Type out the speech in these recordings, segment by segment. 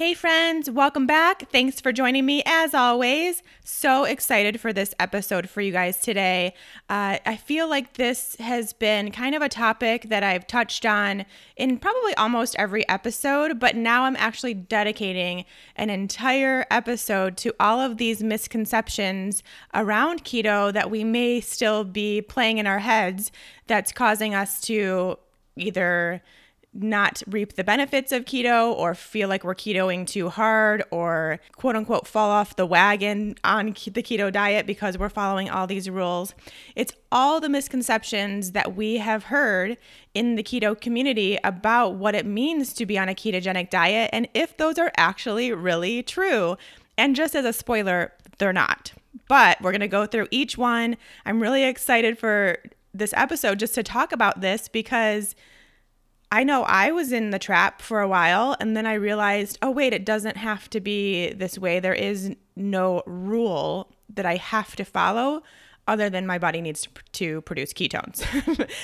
Hey, friends, welcome back. Thanks for joining me as always. So excited for this episode for you guys today. Uh, I feel like this has been kind of a topic that I've touched on in probably almost every episode, but now I'm actually dedicating an entire episode to all of these misconceptions around keto that we may still be playing in our heads that's causing us to either not reap the benefits of keto or feel like we're ketoing too hard or quote unquote fall off the wagon on the keto diet because we're following all these rules. It's all the misconceptions that we have heard in the keto community about what it means to be on a ketogenic diet and if those are actually really true. And just as a spoiler, they're not. But we're going to go through each one. I'm really excited for this episode just to talk about this because I know I was in the trap for a while and then I realized, oh, wait, it doesn't have to be this way. There is no rule that I have to follow other than my body needs to, produce ketones.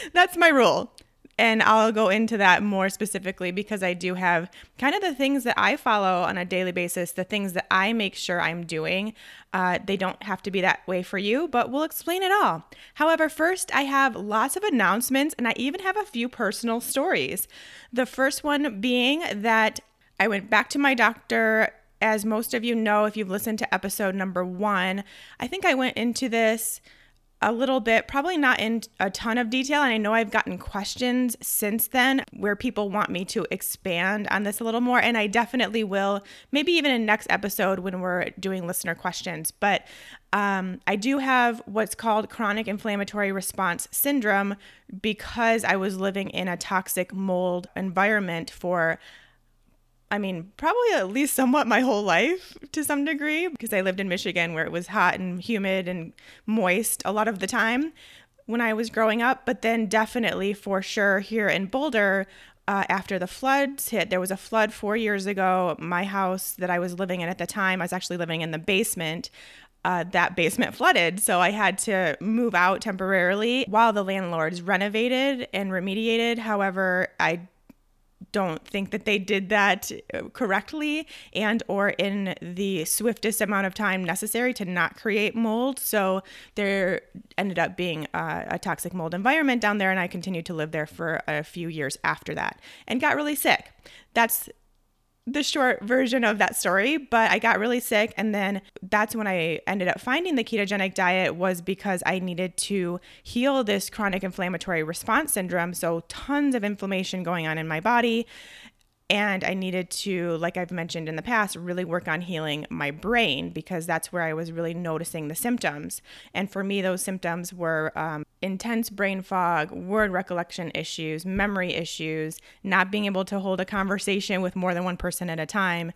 That's my rule. And I'll go into that more specifically because I do have kind of the things that I follow on a daily basis, the things that I make sure I'm doing. Uh, they don't have to be that way for you, but we'll explain it all. However, first, I have lots of announcements and I even have a few personal stories. The first one being that I went back to my doctor as most of you know, if you've listened to episode number one, I think I went into this a little bit, probably not in a ton of detail. And I know I've gotten questions since then where people want me to expand on this a little more. And I definitely will, maybe even in next episode when we're doing listener questions. But um, I do have what's called chronic inflammatory response syndrome because I was living in a toxic mold environment for I mean, probably at least somewhat my whole life to some degree because I lived in Michigan where it was hot and humid and moist a lot of the time when I was growing up. But then, definitely for sure, here in Boulder, uh, after the floods hit, there was a flood four years ago. My house that I was living in at the time, I was actually living in the basement. Uh, that basement flooded. So I had to move out temporarily while the landlords renovated and remediated. However, I don't think that they did that uh, correctly and or in the swiftest amount of time necessary to not create mold. So there ended up being a, a toxic mold environment down there and i continued to live there for a few years after that and got really sick. That's the short version of that story, but I got really sick. And then that's when I ended up finding the ketogenic diet was because I needed to heal this chronic inflammatory response syndrome, so tons of inflammation going on in my body and I needed to, like I've mentioned in the past, really work on healing my brain because that's where I was really noticing the symptoms. And for me, those symptoms were um, intense brain fog, word recollection issues, memory issues, not being able to hold a conversation with more than one person at a time,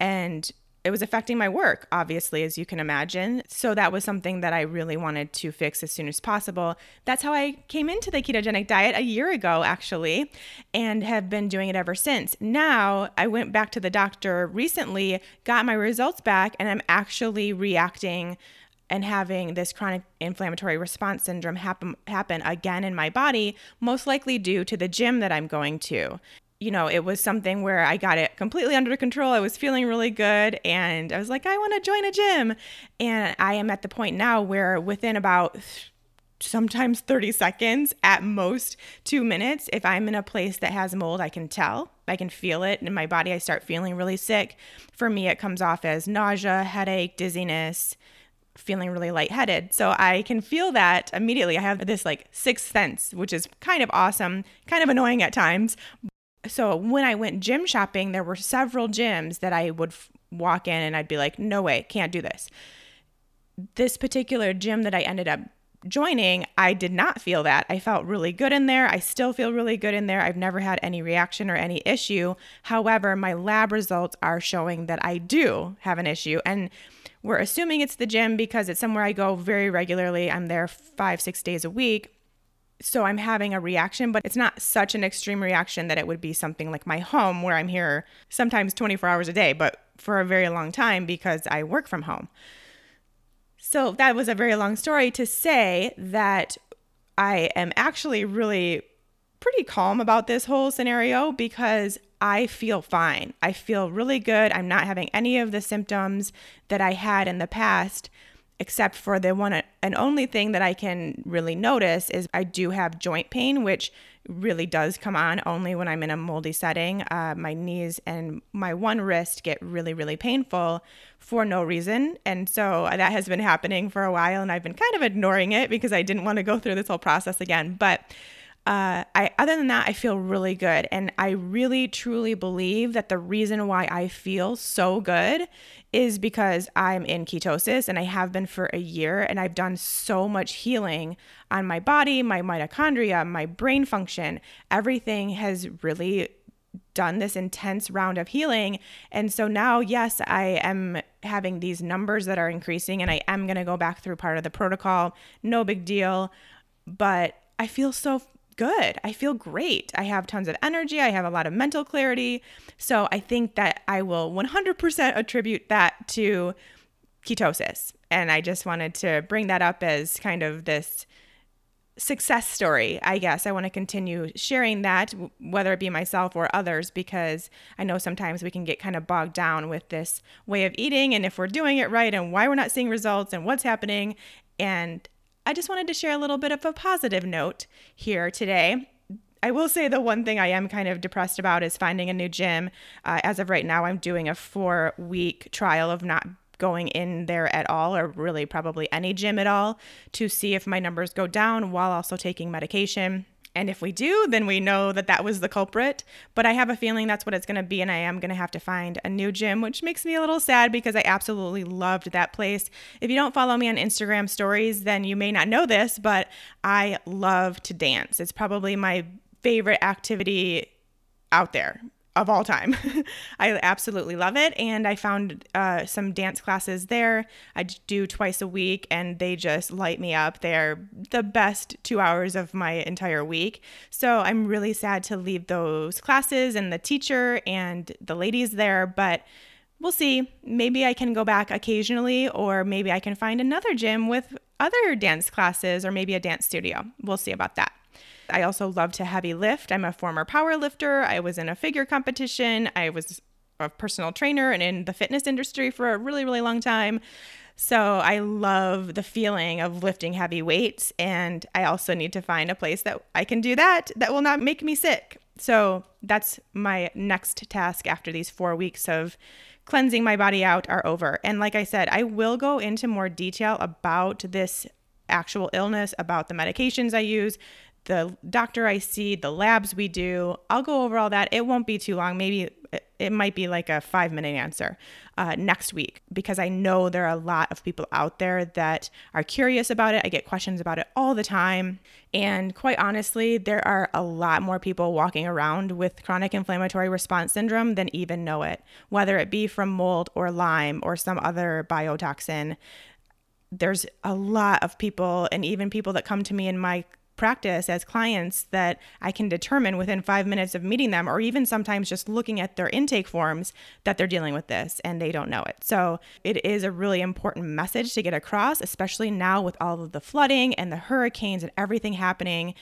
and it was affecting my work, obviously, as you can imagine. So that was something that I really wanted to fix as soon as possible. That's how I came into the ketogenic diet a year ago, actually, and have been doing it ever since. Now, I went back to the doctor recently, got my results back, and I'm actually reacting and having this chronic inflammatory response syndrome happen happen again in my body most likely due to the gym that I'm going to you know, it was something where I got it completely under control. I was feeling really good and I was like, I want to join a gym. And I am at the point now where within about sometimes 30 seconds, at most two minutes, if I'm in a place that has mold, I can tell. I can feel it in my body. I start feeling really sick. For me, it comes off as nausea, headache, dizziness, feeling really lightheaded. So I can feel that immediately. I have this like sixth sense, which is kind of awesome, kind of annoying at times, so when I went gym shopping, there were several gyms that I would f- walk in and I'd be like, no way, can't do this. This particular gym that I ended up joining, I did not feel that. I felt really good in there. I still feel really good in there. I've never had any reaction or any issue. However, my lab results are showing that I do have an issue. And we're assuming it's the gym because it's somewhere I go very regularly. I'm there five, six days a week. So I'm having a reaction, but it's not such an extreme reaction that it would be something like my home where I'm here sometimes 24 hours a day, but for a very long time because I work from home. So that was a very long story to say that I am actually really pretty calm about this whole scenario because I feel fine. I feel really good. I'm not having any of the symptoms that I had in the past except for the one and only thing that I can really notice is I do have joint pain, which really does come on only when I'm in a moldy setting. Uh, my knees and my one wrist get really, really painful for no reason. And so that has been happening for a while, and I've been kind of ignoring it because I didn't want to go through this whole process again. But uh, I other than that, I feel really good, and I really truly believe that the reason why I feel so good is because I'm in ketosis, and I have been for a year, and I've done so much healing on my body, my mitochondria, my brain function. Everything has really done this intense round of healing. And so now, yes, I am having these numbers that are increasing, and I am going to go back through part of the protocol. No big deal. But I feel so good. I feel great. I have tons of energy. I have a lot of mental clarity. So I think that I will 100% attribute that to ketosis. And I just wanted to bring that up as kind of this success story, I guess. I want to continue sharing that, whether it be myself or others, because I know sometimes we can get kind of bogged down with this way of eating and if we're doing it right and why we're not seeing results and what's happening. And I just wanted to share a little bit of a positive note here today. I will say the one thing I am kind of depressed about is finding a new gym. Uh, as of right now, I'm doing a four week trial of not going in there at all, or really probably any gym at all, to see if my numbers go down while also taking medication. And if we do, then we know that that was the culprit. But I have a feeling that's what it's going to be. And I am going to have to find a new gym, which makes me a little sad because I absolutely loved that place. If you don't follow me on Instagram stories, then you may not know this, but I love to dance. It's probably my favorite activity out there of all time. I absolutely love it. And I found uh, some dance classes there. I do twice a week, and they just light me up. They're the best two hours of my entire week. So I'm really sad to leave those classes and the teacher and the ladies there. But we'll see. Maybe I can go back occasionally, or maybe I can find another gym with other dance classes, or maybe a dance studio. We'll see about that. I also love to heavy lift. I'm a former power lifter. I was in a figure competition. I was a personal trainer and in the fitness industry for a really, really long time. So I love the feeling of lifting heavy weights. And I also need to find a place that I can do that that will not make me sick. So that's my next task after these four weeks of cleansing my body out are over. And like I said, I will go into more detail about this actual illness, about the medications I use, the doctor I see, the labs we do. I'll go over all that. It won't be too long. Maybe it might be like a five minute answer uh, next week because I know there are a lot of people out there that are curious about it. I get questions about it all the time. And quite honestly, there are a lot more people walking around with chronic inflammatory response syndrome than even know it, whether it be from mold or Lyme or some other biotoxin there's a lot of people and even people that come to me in my practice as clients that I can determine within five minutes of meeting them, or even sometimes just looking at their intake forms that they're dealing with this and they don't know it. So it is a really important message to get across, especially now with all of the flooding and the hurricanes and everything happening.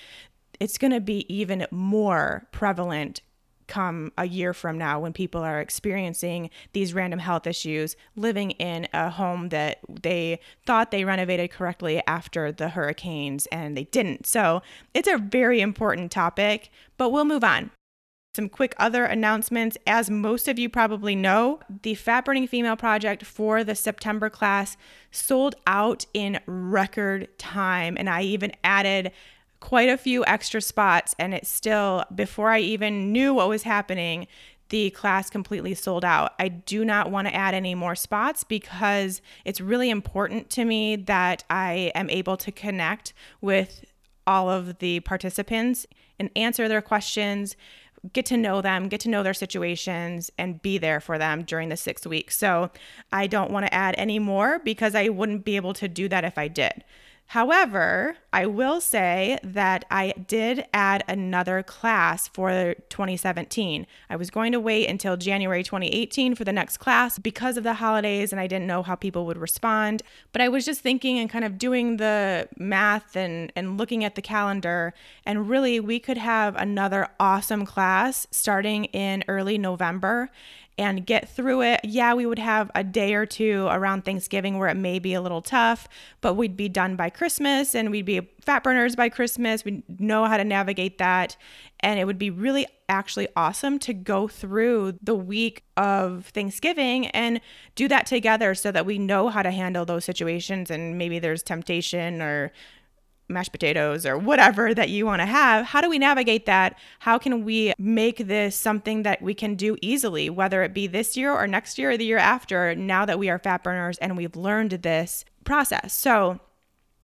It's going to be even more prevalent come a year from now when people are experiencing these random health issues living in a home that they thought they renovated correctly after the hurricanes and they didn't. So it's a very important topic, but we'll move on. Some quick other announcements. As most of you probably know, the Fat Burning Female Project for the September class sold out in record time. And I even added quite a few extra spots and it still before I even knew what was happening the class completely sold out. I do not want to add any more spots because it's really important to me that I am able to connect with all of the participants and answer their questions, get to know them, get to know their situations, and be there for them during the six weeks. So I don't want to add any more because I wouldn't be able to do that if I did. However, I will say that I did add another class for 2017. I was going to wait until January 2018 for the next class because of the holidays and I didn't know how people would respond. But I was just thinking and kind of doing the math and, and looking at the calendar. And really, we could have another awesome class starting in early November and get through it. Yeah, we would have a day or two around Thanksgiving where it may be a little tough, but we'd be done by Christmas and we'd be fat burners by Christmas. We'd know how to navigate that. And it would be really actually awesome to go through the week of Thanksgiving and do that together so that we know how to handle those situations. And maybe there's temptation or mashed potatoes or whatever that you want to have. How do we navigate that? How can we make this something that we can do easily, whether it be this year or next year or the year after, now that we are fat burners and we've learned this process? So,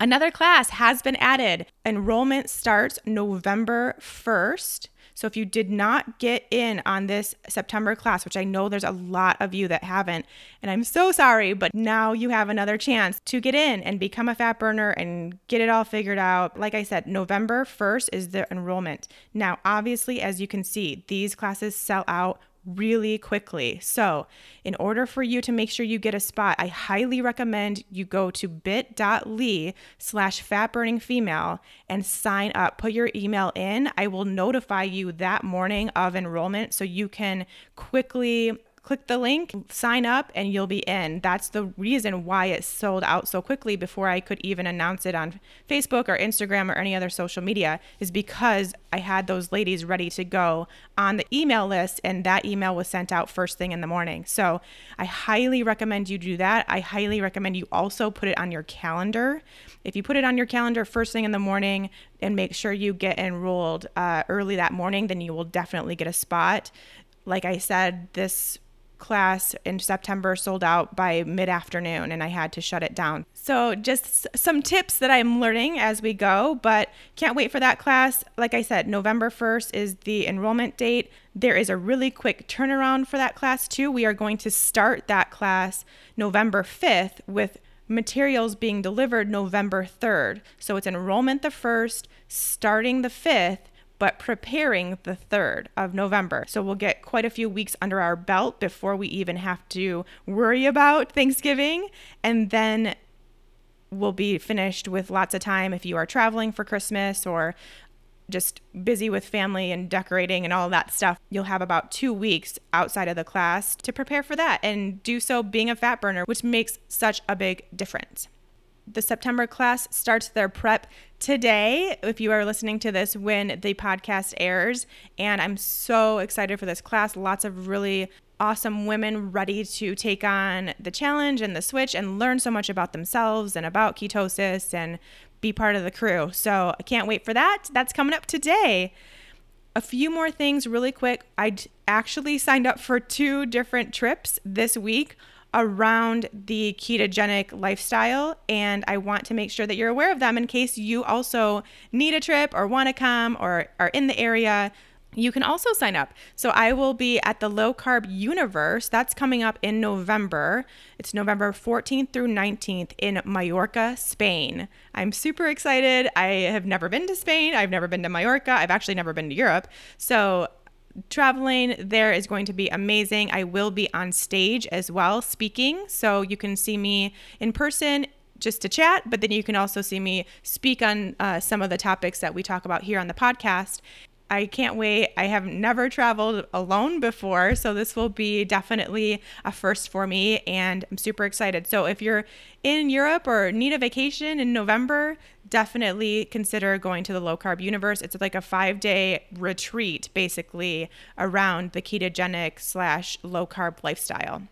Another class has been added. Enrollment starts November 1st. So if you did not get in on this September class, which I know there's a lot of you that haven't, and I'm so sorry, but now you have another chance to get in and become a fat burner and get it all figured out. Like I said, November 1st is the enrollment. Now, obviously, as you can see, these classes sell out really quickly. So, in order for you to make sure you get a spot, I highly recommend you go to bit.ly slash fat burning female and sign up. Put your email in. I will notify you that morning of enrollment so you can quickly click the link, sign up, and you'll be in. That's the reason why it sold out so quickly before I could even announce it on Facebook or Instagram or any other social media, is because I had those ladies ready to go on the email list, and that email was sent out first thing in the morning. So I highly recommend you do that. I highly recommend you also put it on your calendar. If you put it on your calendar first thing in the morning and make sure you get enrolled uh, early that morning, then you will definitely get a spot. Like I said, this class in September sold out by mid afternoon and I had to shut it down. So, just some tips that I'm learning as we go, but can't wait for that class. Like I said, November 1st is the enrollment date. There is a really quick turnaround for that class, too. We are going to start that class November 5th with materials being delivered November 3rd. So, it's enrollment the 1st, starting the 5th but preparing the 3rd of November. So we'll get quite a few weeks under our belt before we even have to worry about Thanksgiving. And then we'll be finished with lots of time if you are traveling for Christmas or just busy with family and decorating and all that stuff, you'll have about two weeks outside of the class to prepare for that and do so being a fat burner, which makes such a big difference the September class starts their prep today, if you are listening to this when the podcast airs. And I'm so excited for this class. Lots of really awesome women ready to take on the challenge and the switch and learn so much about themselves and about ketosis and be part of the crew. So I can't wait for that. That's coming up today. A few more things, really quick. I actually signed up for two different trips this week around the ketogenic lifestyle. And I want to make sure that you're aware of them in case you also need a trip or want to come or are in the area. You can also sign up. So I will be at the Low Carb Universe. That's coming up in November. It's November 14th through 19th in Mallorca, Spain. I'm super excited. I have never been to Spain. I've never been to Mallorca. I've actually never been to Europe. So traveling there is going to be amazing. I will be on stage as well speaking, so you can see me in person just to chat, but then you can also see me speak on uh, some of the topics that we talk about here on the podcast. I can't wait. I have never traveled alone before, so this will be definitely a first for me, and I'm super excited. So, if you're in Europe or need a vacation in November, definitely consider going to the low carb universe. It's like a five day retreat, basically, around the ketogenic slash low carb lifestyle.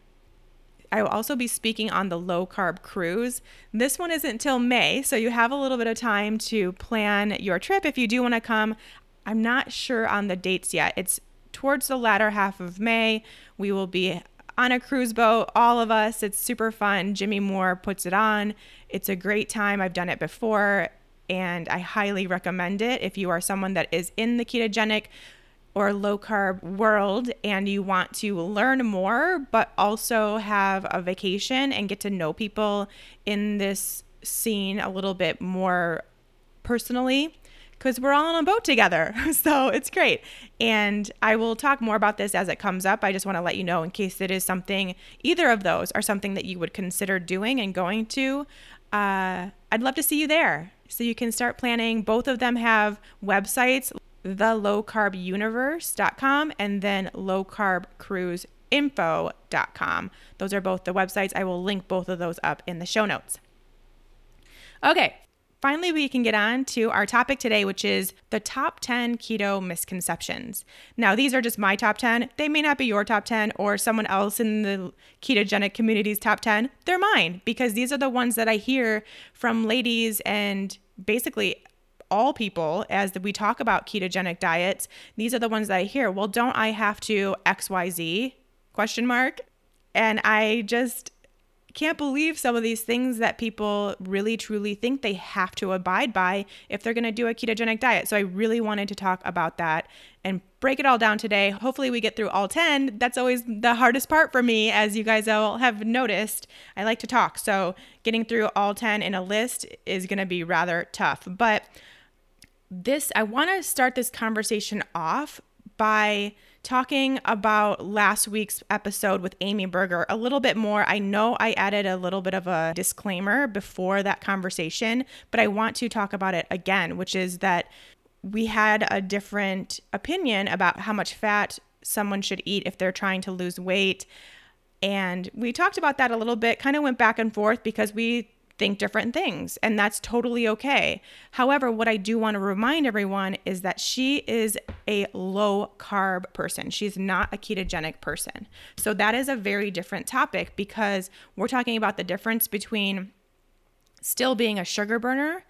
I will also be speaking on the low carb cruise. This one isn't until May, so you have a little bit of time to plan your trip if you do want to come. I'm not sure on the dates yet. It's towards the latter half of May. We will be on a cruise boat, all of us. It's super fun. Jimmy Moore puts it on. It's a great time. I've done it before and I highly recommend it if you are someone that is in the ketogenic or low carb world and you want to learn more, but also have a vacation and get to know people in this scene a little bit more personally because we're all on a boat together. So it's great. And I will talk more about this as it comes up. I just want to let you know in case it is something, either of those are something that you would consider doing and going to. Uh, I'd love to see you there. So you can start planning. Both of them have websites thelowcarbuniverse.com and then lowcarbcruiseinfo.com. Those are both the websites. I will link both of those up in the show notes. Okay, finally, we can get on to our topic today, which is the top 10 keto misconceptions. Now, these are just my top 10. They may not be your top 10 or someone else in the ketogenic community's top 10. They're mine because these are the ones that I hear from ladies and basically all people as we talk about ketogenic diets these are the ones that i hear well don't i have to xyz question mark and i just can't believe some of these things that people really truly think they have to abide by if they're going to do a ketogenic diet. So I really wanted to talk about that and break it all down today. Hopefully we get through all 10. That's always the hardest part for me as you guys all have noticed. I like to talk. So getting through all 10 in a list is going to be rather tough. But this, I want to start this conversation off by talking about last week's episode with Amy Berger a little bit more. I know I added a little bit of a disclaimer before that conversation, but I want to talk about it again, which is that we had a different opinion about how much fat someone should eat if they're trying to lose weight. And we talked about that a little bit, kind of went back and forth because we think different things, and that's totally okay. However, what I do want to remind everyone is that she is a low carb person. She's not a ketogenic person. So that is a very different topic because we're talking about the difference between still being a sugar burner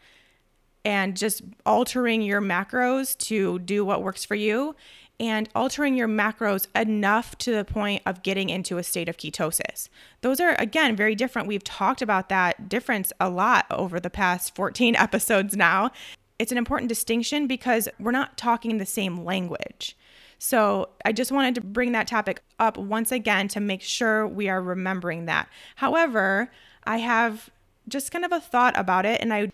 and just altering your macros to do what works for you and altering your macros enough to the point of getting into a state of ketosis. Those are, again, very different. We've talked about that difference a lot over the past 14 episodes now. It's an important distinction because we're not talking the same language. So I just wanted to bring that topic up once again to make sure we are remembering that. However, I have just kind of a thought about it, and I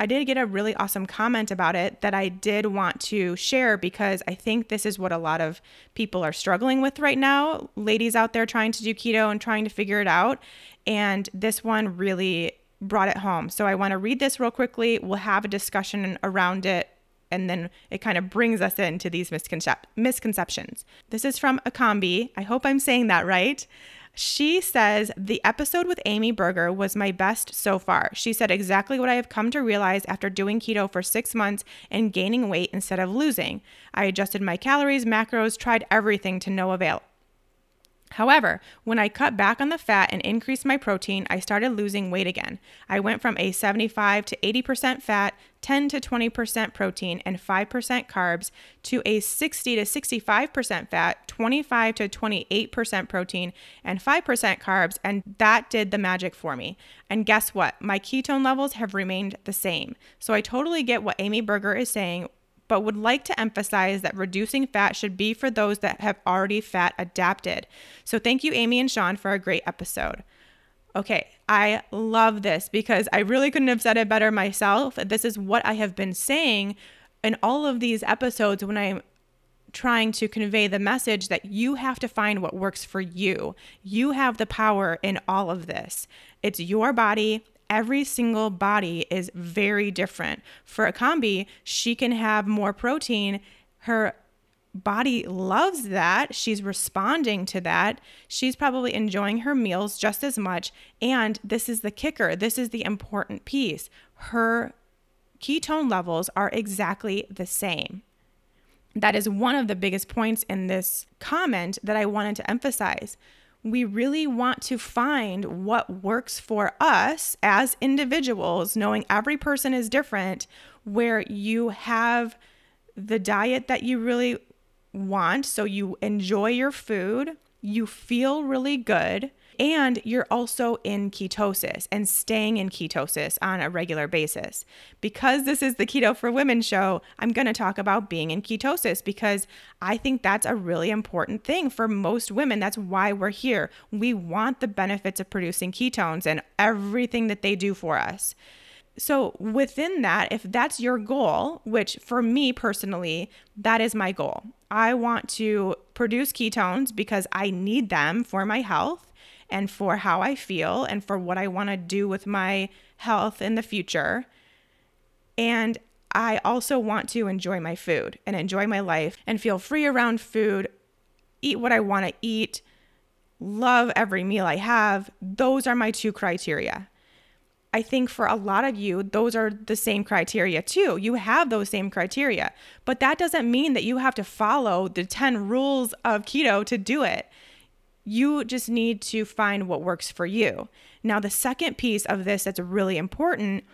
I did get a really awesome comment about it that I did want to share because I think this is what a lot of people are struggling with right now. Ladies out there trying to do keto and trying to figure it out. And this one really brought it home. So I want to read this real quickly. We'll have a discussion around it. And then it kind of brings us into these misconcep- misconceptions. This is from Akambi. I hope I'm saying that right. She says, The episode with Amy Berger was my best so far. She said exactly what I have come to realize after doing keto for six months and gaining weight instead of losing. I adjusted my calories, macros, tried everything to no avail. However, when I cut back on the fat and increased my protein, I started losing weight again. I went from a 75 to 80% fat, 10 to 20% protein, and 5% carbs to a 60 to 65% fat, 25 to 28% protein, and 5% carbs, and that did the magic for me. And guess what? My ketone levels have remained the same. So I totally get what Amy Berger is saying but would like to emphasize that reducing fat should be for those that have already fat adapted. So thank you, Amy and Shawn, for a great episode. Okay, I love this because I really couldn't have said it better myself. This is what I have been saying in all of these episodes when I'm trying to convey the message that you have to find what works for you. You have the power in all of this. It's your body, every single body is very different. For Akambi, she can have more protein Her body loves that. She's responding to that. She's probably enjoying her meals just as much. And this is the kicker this is the important piece. Her ketone levels are exactly the same. That is one of the biggest points in this comment that I wanted to emphasize. We really want to find what works for us as individuals, knowing every person is different, where you have the diet that you really want. So you enjoy your food, you feel really good, and you're also in ketosis and staying in ketosis on a regular basis. Because this is the Keto for Women show, I'm going to talk about being in ketosis because I think that's a really important thing for most women. That's why we're here. We want the benefits of producing ketones and everything that they do for us so within that if that's your goal which for me personally that is my goal i want to produce ketones because i need them for my health and for how i feel and for what i want to do with my health in the future and i also want to enjoy my food and enjoy my life and feel free around food eat what i want to eat love every meal i have those are my two criteria I think for a lot of you, those are the same criteria too. You have those same criteria, but that doesn't mean that you have to follow the 10 rules of keto to do it. You just need to find what works for you. Now, the second piece of this that's really important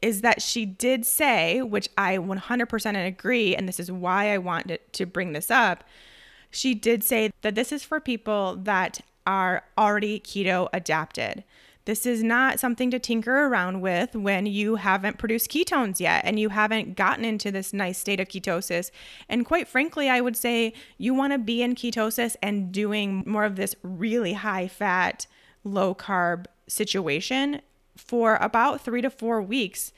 is that she did say, which I 100% agree, and this is why I wanted to bring this up. She did say that this is for people that are already keto adapted. This is not something to tinker around with when you haven't produced ketones yet and you haven't gotten into this nice state of ketosis. And quite frankly, I would say you want to be in ketosis and doing more of this really high fat, low carb situation for about three to four weeks,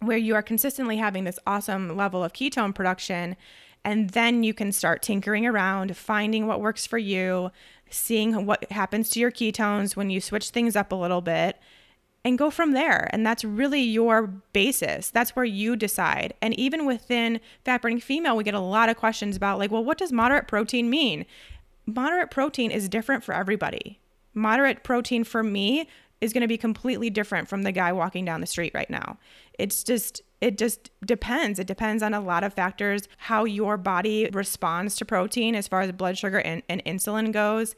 where you are consistently having this awesome level of ketone production. And then you can start tinkering around, finding what works for you, seeing what happens to your ketones when you switch things up a little bit and go from there. And that's really your basis. That's where you decide. And even within fat burning female, we get a lot of questions about, like, well, what does moderate protein mean? Moderate protein is different for everybody. Moderate protein for me is going to be completely different from the guy walking down the street right now. It's just, it just depends. It depends on a lot of factors, how your body responds to protein as far as blood sugar and, and insulin goes.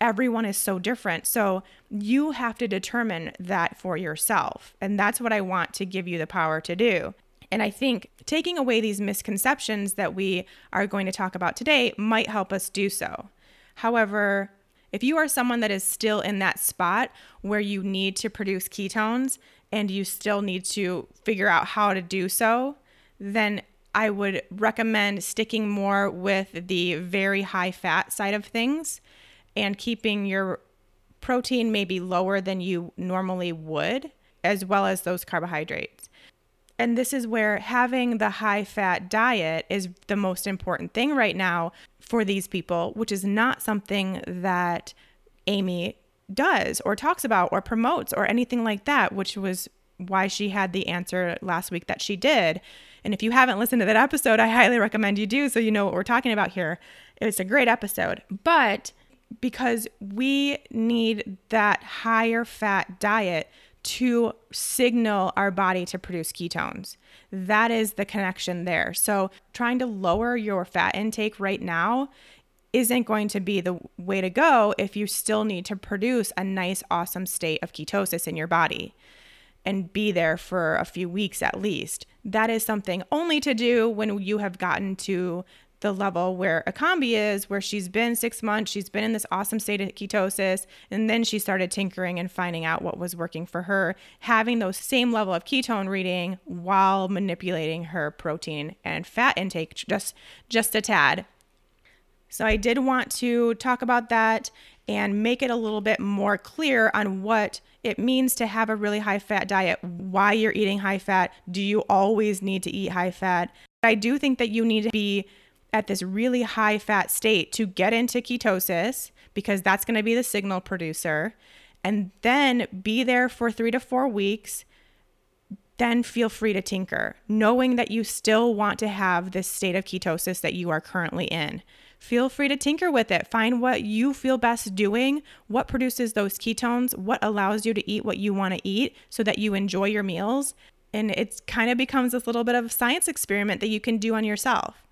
Everyone is so different. So you have to determine that for yourself. And that's what I want to give you the power to do. And I think taking away these misconceptions that we are going to talk about today might help us do so. However, if you are someone that is still in that spot where you need to produce ketones and you still need to figure out how to do so, then I would recommend sticking more with the very high fat side of things and keeping your protein maybe lower than you normally would, as well as those carbohydrates. And this is where having the high fat diet is the most important thing right now for these people, which is not something that Amy does or talks about or promotes or anything like that, which was why she had the answer last week that she did. And if you haven't listened to that episode, I highly recommend you do so you know what we're talking about here. It's a great episode. But because we need that higher fat diet to signal our body to produce ketones. That is the connection there. So, trying to lower your fat intake right now isn't going to be the way to go if you still need to produce a nice, awesome state of ketosis in your body and be there for a few weeks at least. That is something only to do when you have gotten to the level where Akambi is, where she's been six months, she's been in this awesome state of ketosis, and then she started tinkering and finding out what was working for her, having those same level of ketone reading while manipulating her protein and fat intake just just a tad. So I did want to talk about that and make it a little bit more clear on what it means to have a really high fat diet, why you're eating high fat, do you always need to eat high fat? I do think that you need to be at this really high fat state to get into ketosis because that's going to be the signal producer and then be there for 3 to 4 weeks then feel free to tinker, knowing that you still want to have this state of ketosis that you are currently in. Feel free to tinker with it. Find what you feel best doing, what produces those ketones, what allows you to eat what you want to eat so that you enjoy your meals. And it kind of becomes this little bit of a science experiment that you can do on yourself.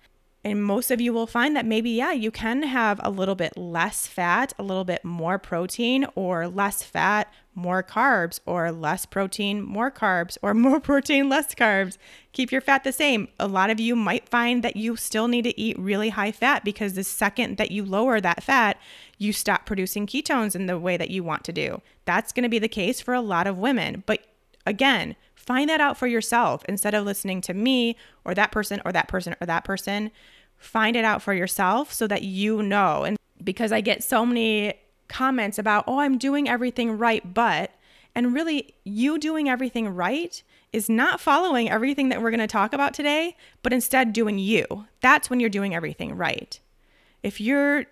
And most of you will find that maybe, yeah, you can have a little bit less fat, a little bit more protein, or less fat, more carbs, or less protein, more carbs, or more protein, less carbs. Keep your fat the same. A lot of you might find that you still need to eat really high fat because the second that you lower that fat, you stop producing ketones in the way that you want to do. That's to be the case for a lot of women. But again, find that out for yourself instead of listening to me or that person or that person or that person find it out for yourself so that you know. And because I get so many comments about, oh, I'm doing everything right, but, and really, you doing everything right is not following everything that we're going to talk about today, but instead doing you. That's when you're doing everything right. If you're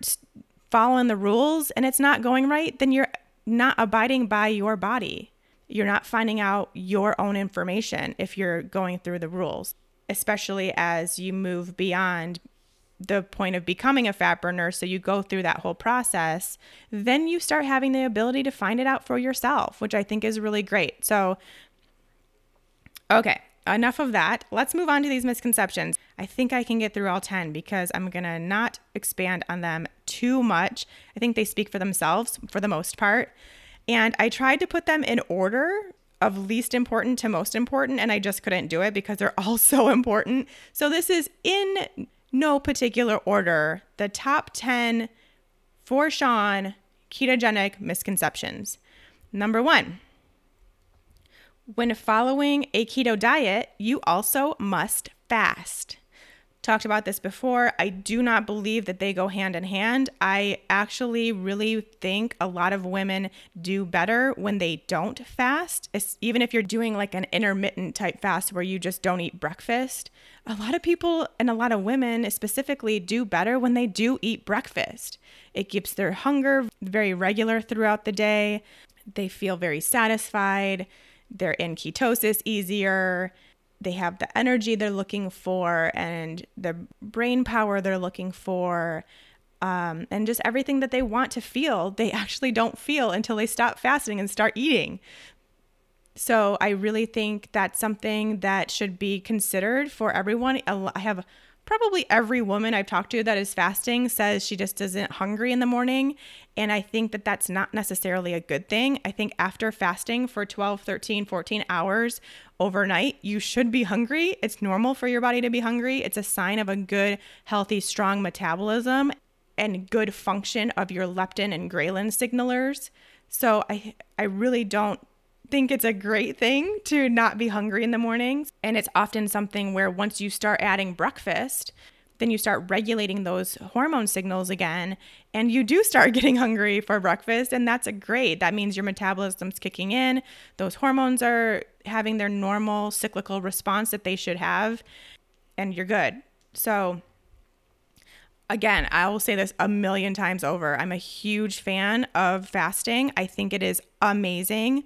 following the rules and it's not going right, then you're not abiding by your body. You're not finding out your own information if you're going through the rules, especially as you move beyond the point of becoming a fat burner, so you go through that whole process, then you start having the ability to find it out for yourself, which I think is really great. So, okay, enough of that. Let's move on to these misconceptions. I think I can get through all 10 because I'm going to not expand on them too much. I think they speak for themselves for the most part. And I tried to put them in order of least important to most important, and I just couldn't do it because they're all so important. So, this is in no particular order, the top 10 for Shawn ketogenic misconceptions. Number one, when following a keto diet, you also must fast talked about this before. I do not believe that they go hand in hand. I actually really think a lot of women do better when they don't fast, even if you're doing like an intermittent type fast where you just don't eat breakfast. A lot of people and a lot of women specifically do better when they do eat breakfast. It keeps their hunger very regular throughout the day. They feel very satisfied. They're in ketosis easier they have the energy they're looking for and the brain power they're looking for um, and just everything that they want to feel they actually don't feel until they stop fasting and start eating. So i really think that's something that should be considered for everyone. I have probably every woman I've talked to that is fasting says she just isn't hungry in the morning. And I think that that's not necessarily a good thing. I think after fasting for 12, 13, 14 hours overnight, you should be hungry. It's normal for your body to be hungry. It's a sign of a good, healthy, strong metabolism and good function of your leptin and ghrelin signalers. So I I really don't think it's a great thing to not be hungry in the mornings. And it's often something where once you start adding breakfast, then you start regulating those hormone signals again and you do start getting hungry for breakfast and that's a great that means your metabolism's kicking in those hormones are having their normal cyclical response that they should have and you're good so again i will say this a million times over i'm a huge fan of fasting i think it is amazing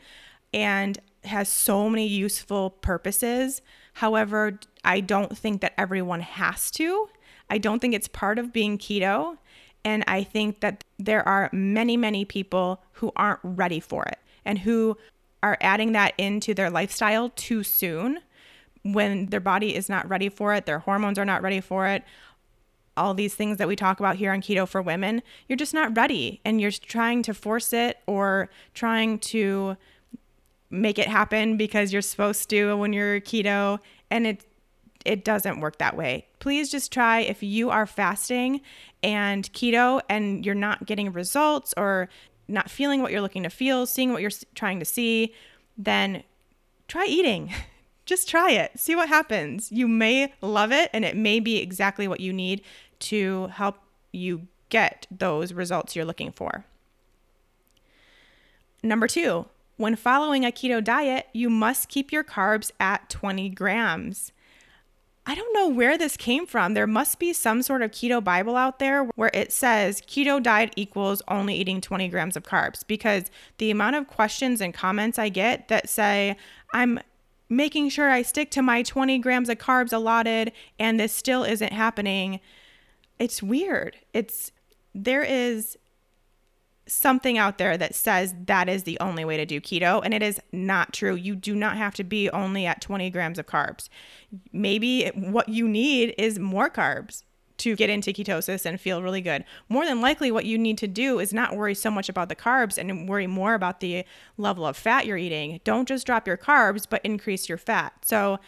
and has so many useful purposes. However, I don't think that everyone has to. I don't think it's part of being keto. And I think that there are many, many people who aren't ready for it and who are adding that into their lifestyle too soon when their body is not ready for it, their hormones are not ready for it. All these things that we talk about here on Keto for Women, you're just not ready and you're trying to force it or trying to make it happen because you're supposed to when you're keto and it it doesn't work that way. Please just try if you are fasting and keto and you're not getting results or not feeling what you're looking to feel, seeing what you're trying to see, then try eating. Just try it. See what happens. You may love it and it may be exactly what you need to help you get those results you're looking for. Number two, when following a keto diet, you must keep your carbs at 20 grams. I don't know where this came from. There must be some sort of keto Bible out there where it says keto diet equals only eating 20 grams of carbs because the amount of questions and comments I get that say, I'm making sure I stick to my 20 grams of carbs allotted and this still isn't happening. It's weird. It's there is something out there that says that is the only way to do keto, and it is not true. You do not have to be only at 20 grams of carbs. Maybe what you need is more carbs to get into ketosis and feel really good. More than likely, what you need to do is not worry so much about the carbs and worry more about the level of fat you're eating. Don't just drop your carbs, but increase your fat. So,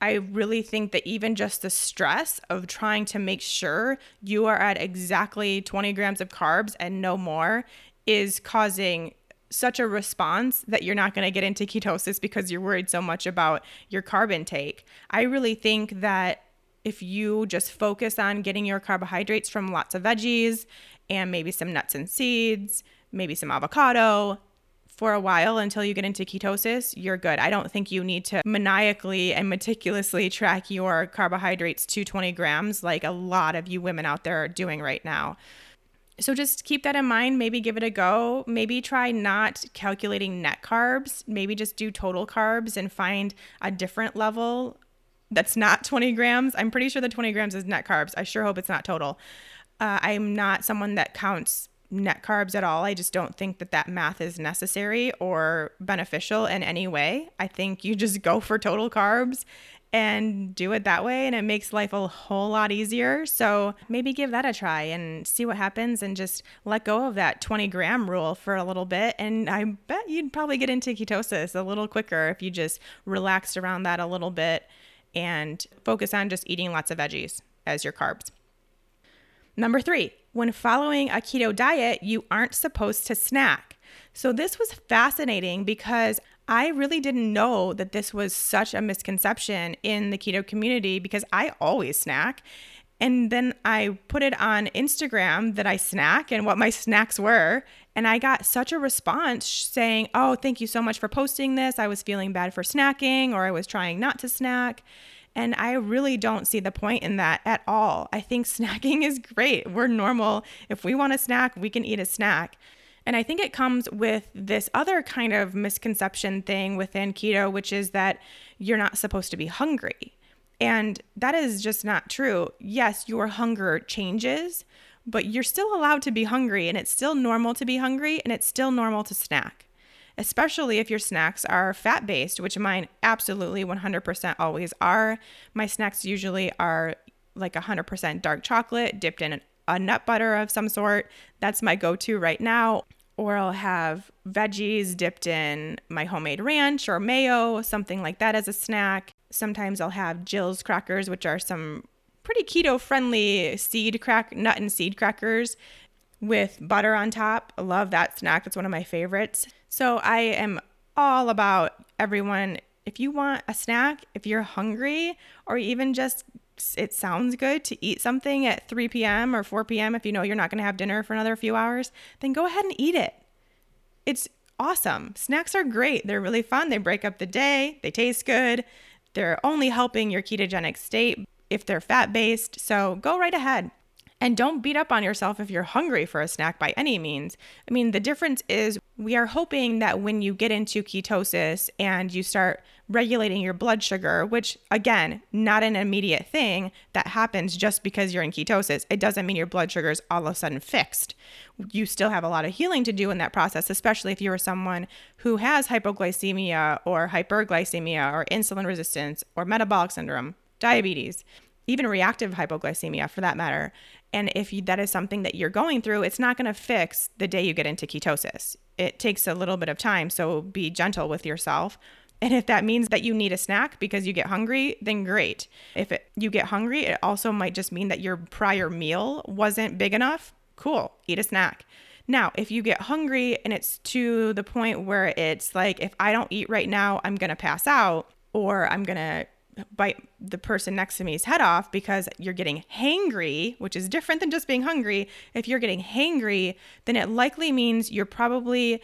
I really think that even just the stress of trying to make sure you are at exactly 20 grams of carbs and no more is causing such a response that you're not going to get into ketosis because you're worried so much about your carb intake. I really think that if you just focus on getting your carbohydrates from lots of veggies and maybe some nuts and seeds, maybe some avocado for a while until you get into ketosis, you're good. I don't think you need to maniacally and meticulously track your carbohydrates to 20 grams like a lot of you women out there are doing right now. So just keep that in mind. Maybe give it a go. Maybe try not calculating net carbs. Maybe just do total carbs and find a different level that's not 20 grams. I'm pretty sure the 20 grams is net carbs. I sure hope it's not total. Uh, I'm not someone that counts net carbs at all. I just don't think that that math is necessary or beneficial in any way. I think you just go for total carbs and do it that way and it makes life a whole lot easier. So maybe give that a try and see what happens and just let go of that 20 gram rule for a little bit. And I bet you'd probably get into ketosis a little quicker if you just relaxed around that a little bit and focus on just eating lots of veggies as your carbs. Number three, when following a keto diet, you aren't supposed to snack. So, this was fascinating because I really didn't know that this was such a misconception in the keto community because I always snack. And then I put it on Instagram that I snack and what my snacks were. And I got such a response saying, Oh, thank you so much for posting this. I was feeling bad for snacking or I was trying not to snack. And I really don't see the point in that at all. I think snacking is great. We're normal. If we want a snack, we can eat a snack. And I think it comes with this other kind of misconception thing within keto, which is that you're not supposed to be hungry. And that is just not true. Yes, your hunger changes, but you're still allowed to be hungry, and it's still normal to be hungry, and it's still normal to snack especially if your snacks are fat based, which mine absolutely 100% always are. My snacks usually are like 100% dark chocolate dipped in a nut butter of some sort. That's my go to right now. Or I'll have veggies dipped in my homemade ranch or mayo, something like that as a snack. Sometimes I'll have Jilz crackers, which are some pretty keto friendly seed crack nut and seed crackers with butter on top. I love that snack. It's one of my favorites. So I am all about everyone. If you want a snack, if you're hungry, or even just it sounds good to eat something at 3 p.m. or 4 p.m. if you know you're not going to have dinner for another few hours, then go ahead and eat it. It's awesome. Snacks are great. They're really fun. They break up the day, they taste good. They're only helping your ketogenic state if they're fat based. So go right ahead. And don't beat up on yourself if you're hungry for a snack by any means. I mean, the difference is we are hoping that when you get into ketosis and you start regulating your blood sugar, which again, not an immediate thing that happens just because you're in ketosis, it doesn't mean your blood sugar is all of a sudden fixed. You still have a lot of healing to do in that process, especially if you are someone who has hypoglycemia or hyperglycemia or insulin resistance or metabolic syndrome, diabetes even reactive hypoglycemia for that matter. And if you, that is something that you're going through, it's not going to fix the day you get into ketosis. It takes a little bit of time. So be gentle with yourself. And if that means that you need a snack because you get hungry, then great. If it, you get hungry, it also might just mean that your prior meal wasn't big enough. Cool, eat a snack. Now, if you get hungry and it's to the point where it's like, if I don't eat right now, I'm going to pass out or I'm going to bite the person next to me's head off because you're getting hangry, which is different than just being hungry. If you're getting hangry, then it likely means you're probably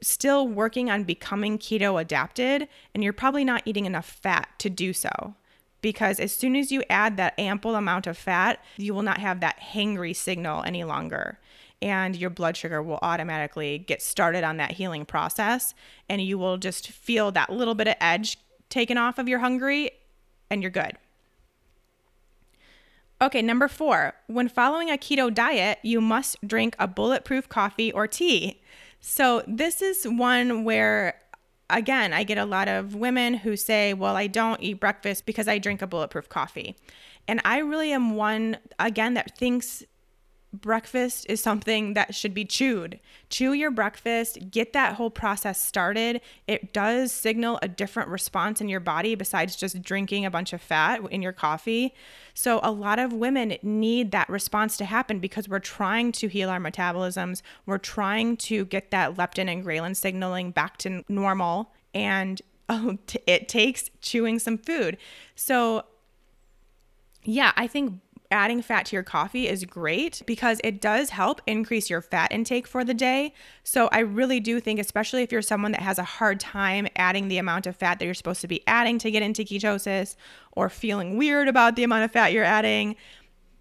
still working on becoming keto adapted and you're probably not eating enough fat to do so. Because as soon as you add that ample amount of fat, you will not have that hangry signal any longer. And your blood sugar will automatically get started on that healing process. And you will just feel that little bit of edge taken off of your hungry and you're good. Okay, number four, when following a keto diet, you must drink a bulletproof coffee or tea. So, this is one where, again, I get a lot of women who say, Well, I don't eat breakfast because I drink a bulletproof coffee. And I really am one, again, that thinks breakfast is something that should be chewed. Chew your breakfast, get that whole process started. It does signal a different response in your body besides just drinking a bunch of fat in your coffee. So, a lot of women need that response to happen because we're trying to heal our metabolisms. We're trying to get that leptin and ghrelin signaling back to normal. And oh, t- it takes chewing some food. So, yeah, I think adding fat to your coffee is great because it does help increase your fat intake for the day. So I really do think, especially if you're someone that has a hard time adding the amount of fat that you're supposed to be adding to get into ketosis or feeling weird about the amount of fat you're adding,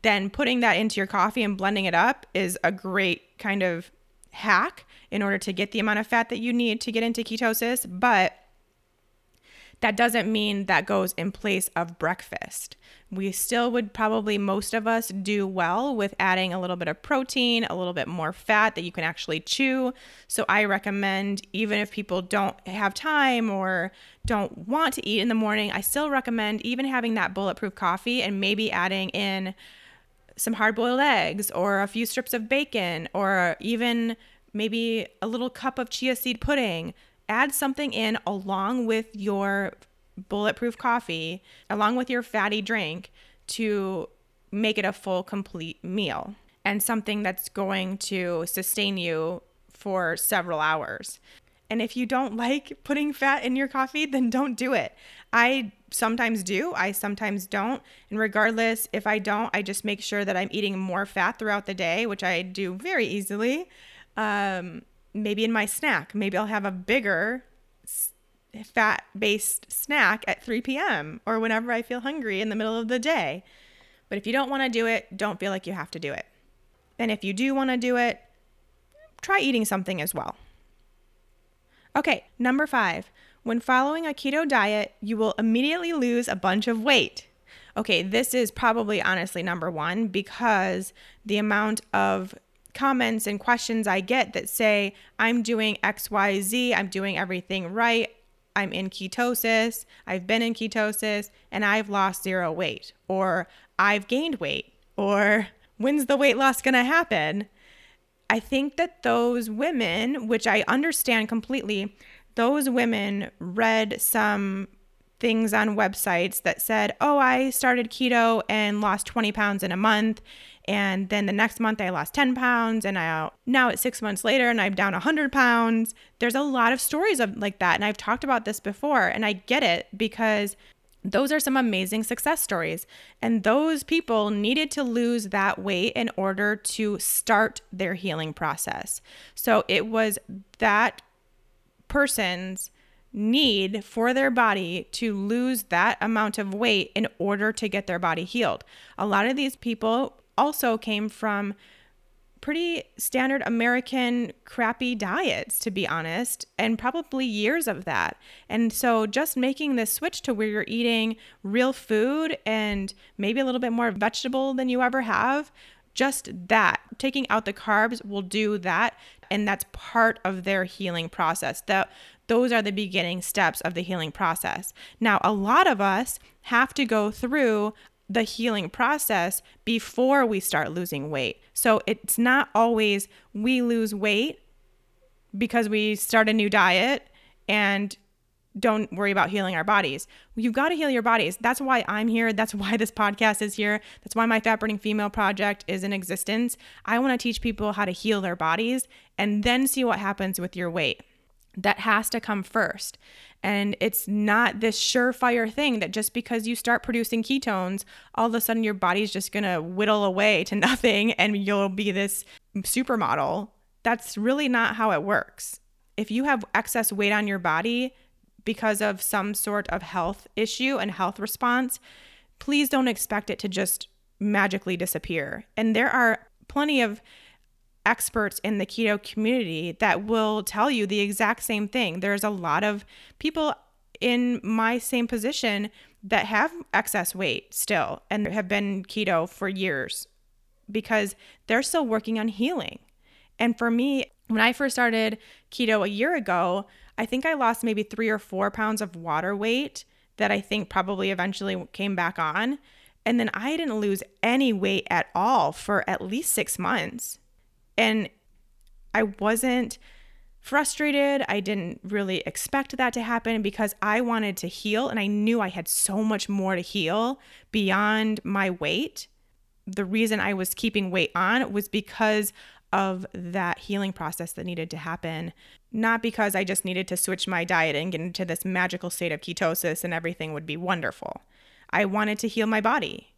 then putting that into your coffee and blending it up is a great kind of hack in order to get the amount of fat that you need to get into ketosis. But that doesn't mean that goes in place of breakfast. We still would probably, most of us, do well with adding a little bit of protein, a little bit more fat that you can actually chew. So I recommend, even if people don't have time or don't want to eat in the morning, I still recommend even having that bulletproof coffee and maybe adding in some hard boiled eggs or a few strips of bacon or even maybe a little cup of chia seed pudding add something in along with your bulletproof coffee, along with your fatty drink to make it a full, complete meal and something that's going to sustain you for several hours. And if you don't like putting fat in your coffee, then don't do it. I sometimes do, I sometimes don't. And regardless, if I don't, I just make sure that I'm eating more fat throughout the day, which I do very easily. Um, maybe in my snack, maybe I'll have a bigger fat based snack at 3 p.m. or whenever I feel hungry in the middle of the day. But if you don't want to do it, don't feel like you have to do it. And if you do want to do it, try eating something as well. Okay, number five. When following a keto diet, you will immediately lose a bunch of weight. Okay, this is probably honestly number one because the amount of comments and questions I get that say, I'm doing XYZ, I'm doing everything right, I'm in ketosis, I've been in ketosis, and I've lost zero weight, or I've gained weight, or when's the weight loss gonna happen? I think that those women, which I understand completely, those women read some things on websites that said, Oh, I started keto and lost 20 pounds in a month. And then the next month I lost 10 pounds and I now it's 6 months later and I'm down 100 pounds. There's a lot of stories of like that and I've talked about this before and I get it because those are some amazing success stories. And those people needed to lose that weight in order to start their healing process. So it was that person's need for their body to lose that amount of weight in order to get their body healed. A lot of these people also came from pretty standard American crappy diets, to be honest, and probably years of that. And so just making this switch to where you're eating real food and maybe a little bit more vegetable than you ever have, just that, taking out the carbs will do that. And that's part of their healing process. That those are the beginning steps of the healing process. Now, a lot of us have to go through the healing process before we start losing weight. So it's not always we lose weight because we start a new diet and don't worry about healing our bodies. You've got to heal your bodies. That's why I'm here. That's why this podcast is here. That's why my Fat Burning Female project is in existence. I want to teach people how to heal their bodies and then see what happens with your weight. That has to come first. And it's not this surefire thing that just because you start producing ketones, all of a sudden your body's just gonna whittle away to nothing and you'll be this supermodel. That's really not how it works. If you have excess weight on your body because of some sort of health issue and health response, please don't expect it to just magically disappear. And there are plenty of experts in the keto community that will tell you the exact same thing. There's a lot of people in my same position that have excess weight still and have been keto for years because they're still working on healing. And for me, when I first started keto a year ago, I think I lost maybe three or four pounds of water weight that I think probably eventually came back on. And then I didn't lose any weight at all for at least six months. And I wasn't frustrated. I didn't really expect that to happen because I wanted to heal and I knew I had so much more to heal beyond my weight. The reason I was keeping weight on was because of that healing process that needed to happen, not because I just needed to switch my diet and get into this magical state of ketosis and everything would be wonderful. I wanted to heal my body.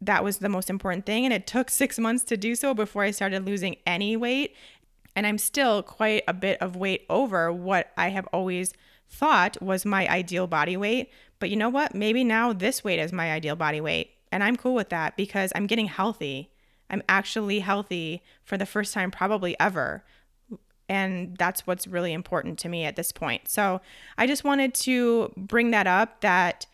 That was the most important thing. And it took six months to do so before I started losing any weight. And I'm still quite a bit of weight over what I have always thought was my ideal body weight. But you know what? Maybe now this weight is my ideal body weight. And I'm cool with that because I'm getting healthy. I'm actually healthy for the first time, probably ever. And that's what's really important to me at this point. So I just wanted to bring that up that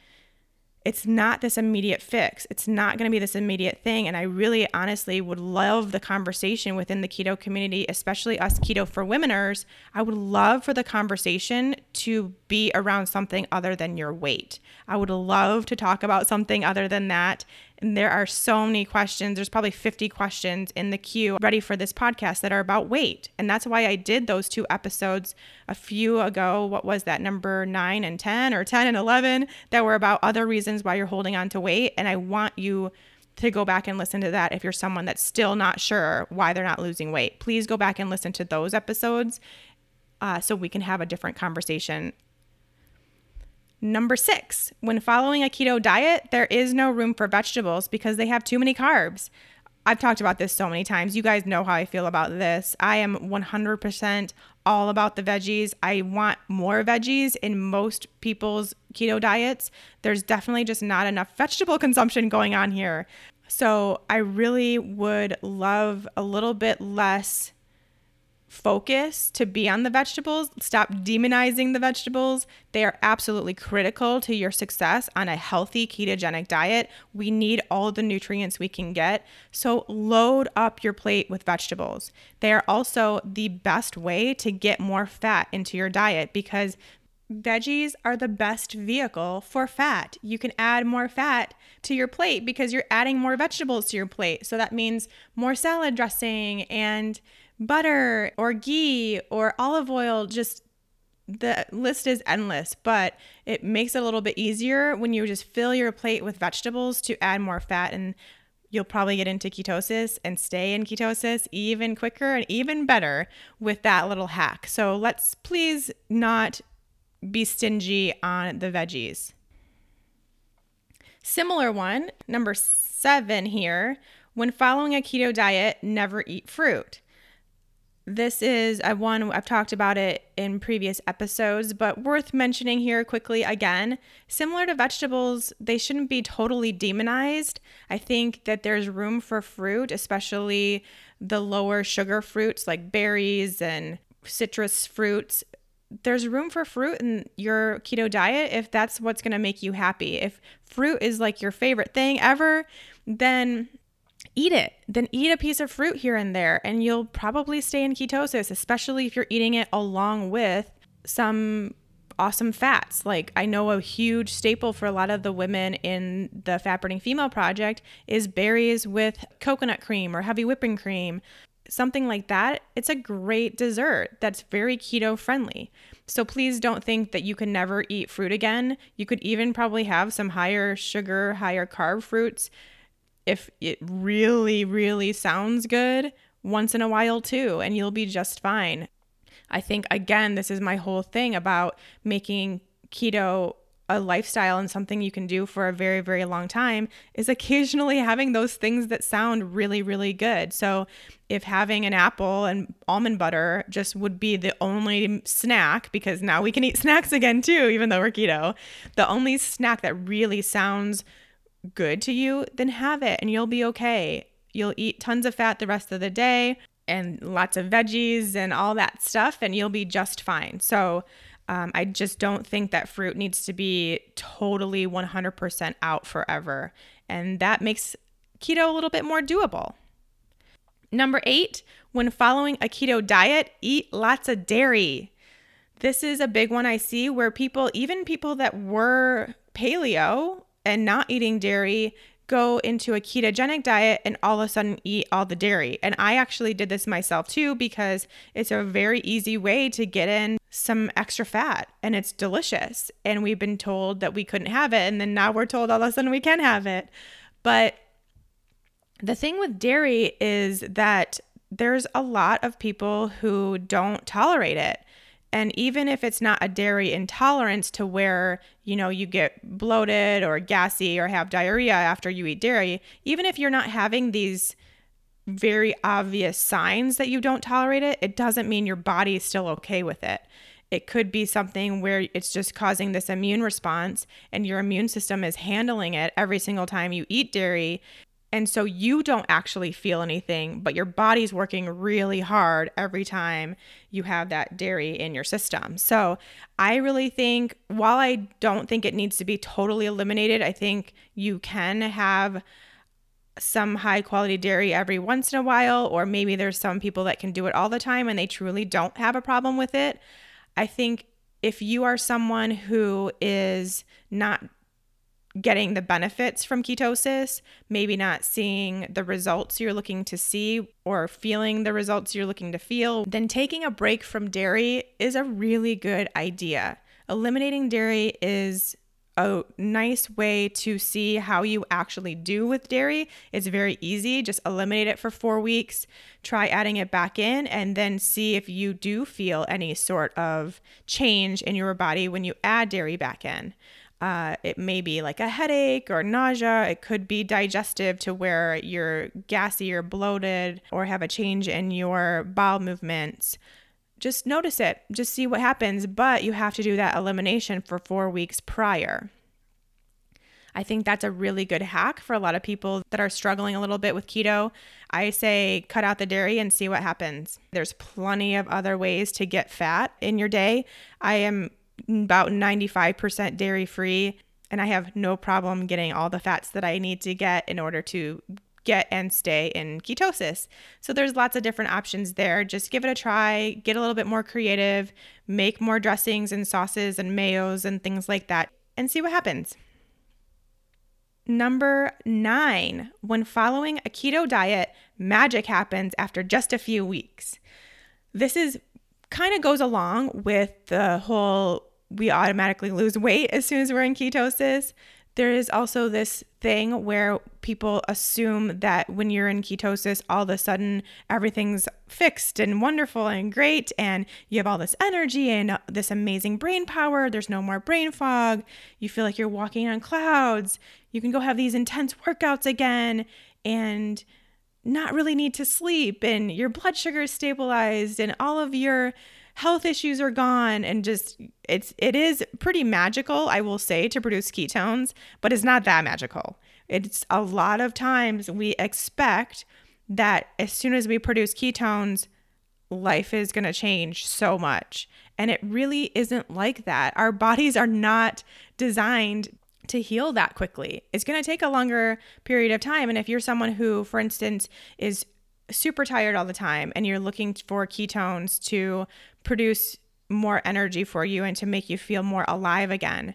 it's not this immediate fix. It's not going to be this immediate thing. And I really honestly would love the conversation within the keto community, especially us keto for womeners. I would love for the conversation to be around something other than your weight. I would love to talk about something other than that and there are so many questions. There's probably 50 questions in the queue ready for this podcast that are about weight. And that's why I did those two episodes a few ago. What was that, number nine and 10 or 10 and 11 that were about other reasons why you're holding on to weight. And I want you to go back and listen to that if you're someone that's still not sure why they're not losing weight. Please go back and listen to those episodes uh, so we can have a different conversation Number six, when following a keto diet, there is no room for vegetables because they have too many carbs. I've talked about this so many times. You guys know how I feel about this. I am 100% all about the veggies. I want more veggies in most people's keto diets. There's definitely just not enough vegetable consumption going on here. So I really would love a little bit less focus to be on the vegetables. Stop demonizing the vegetables. They are absolutely critical to your success on a healthy ketogenic diet. We need all the nutrients we can get. So load up your plate with vegetables. They are also the best way to get more fat into your diet because Veggies are the best vehicle for fat. You can add more fat to your plate because you're adding more vegetables to your plate. So that means more salad dressing and butter or ghee or olive oil just the list is endless, but it makes it a little bit easier when you just fill your plate with vegetables to add more fat and you'll probably get into ketosis and stay in ketosis even quicker and even better with that little hack. So let's please not be stingy on the veggies. Similar one, number seven here. When following a keto diet, never eat fruit. This is a one I've talked about it in previous episodes, but worth mentioning here quickly again. Similar to vegetables, they shouldn't be totally demonized. I think that there's room for fruit, especially the lower sugar fruits like berries and citrus fruits. There's room for fruit in your keto diet if that's what's going to make you happy. If fruit is like your favorite thing ever, then eat it. Then eat a piece of fruit here and there, and you'll probably stay in ketosis, especially if you're eating it along with some awesome fats. Like I know a huge staple for a lot of the women in the Fat Burning Female Project is berries with coconut cream or heavy whipping cream. Something like that. It's a great dessert that's very keto friendly. So please don't think that you can never eat fruit again. You could even probably have some higher sugar, higher carb fruits if it really, really sounds good once in a while too, and you'll be just fine. I think, again, this is my whole thing about making keto a lifestyle and something you can do for a very, very long time is occasionally having those things that sound really, really good. So, if having an apple and almond butter just would be the only snack, because now we can eat snacks again too, even though we're keto, the only snack that really sounds good to you, then have it and you'll be okay. You'll eat tons of fat the rest of the day and lots of veggies and all that stuff, and you'll be just fine. So, Um, I just don't think that fruit needs to be totally 100% out forever. And that makes keto a little bit more doable. Number eight, when following a keto diet, eat lots of dairy. This is a big one I see where people, even people that were paleo and not eating dairy, go into a ketogenic diet and all of a sudden eat all the dairy. And I actually did this myself too because it's a very easy way to get in some extra fat and it's delicious. And we've been told that we couldn't have it. And then now we're told all of a sudden we can have it. But the thing with dairy is that there's a lot of people who don't tolerate it. And even if it's not a dairy intolerance to where, you know, you get bloated or gassy or have diarrhea after you eat dairy, even if you're not having these very obvious signs that you don't tolerate it, it doesn't mean your body is still okay with it. It could be something where it's just causing this immune response and your immune system is handling it every single time you eat dairy and so you don't actually feel anything, but your body's working really hard every time you have that dairy in your system. So I really think, while I don't think it needs to be totally eliminated, I think you can have some high quality dairy every once in a while, or maybe there's some people that can do it all the time and they truly don't have a problem with it. I think if you are someone who is not getting the benefits from ketosis, maybe not seeing the results you're looking to see or feeling the results you're looking to feel, then taking a break from dairy is a really good idea. Eliminating dairy is a nice way to see how you actually do with dairy. It's very easy. Just eliminate it for four weeks, try adding it back in, and then see if you do feel any sort of change in your body when you add dairy back in. Uh, it may be like a headache or nausea. It could be digestive to where you're gassy or bloated or have a change in your bowel movements. Just notice it, just see what happens, but you have to do that elimination for four weeks prior. I think that's a really good hack for a lot of people that are struggling a little bit with keto. I say cut out the dairy and see what happens. There's plenty of other ways to get fat in your day. I am about 95% dairy free, and I have no problem getting all the fats that I need to get in order to get and stay in ketosis. So there's lots of different options there. Just give it a try, get a little bit more creative, make more dressings and sauces and mayos and things like that, and see what happens. Number nine, when following a keto diet, magic happens after just a few weeks. This is kind of goes along with the whole we automatically lose weight as soon as we're in ketosis. There is also this thing where people assume that when you're in ketosis, all of a sudden everything's fixed and wonderful and great, and you have all this energy and this amazing brain power. There's no more brain fog. You feel like you're walking on clouds. You can go have these intense workouts again and not really need to sleep, and your blood sugar is stabilized, and all of your health issues are gone and just it's it is pretty magical i will say to produce ketones but it's not that magical it's a lot of times we expect that as soon as we produce ketones life is going to change so much and it really isn't like that our bodies are not designed to heal that quickly. It's going to take a longer period of time. And if you're someone who, for instance, is super tired all the time and you're looking for ketones to produce more energy for you and to make you feel more alive again.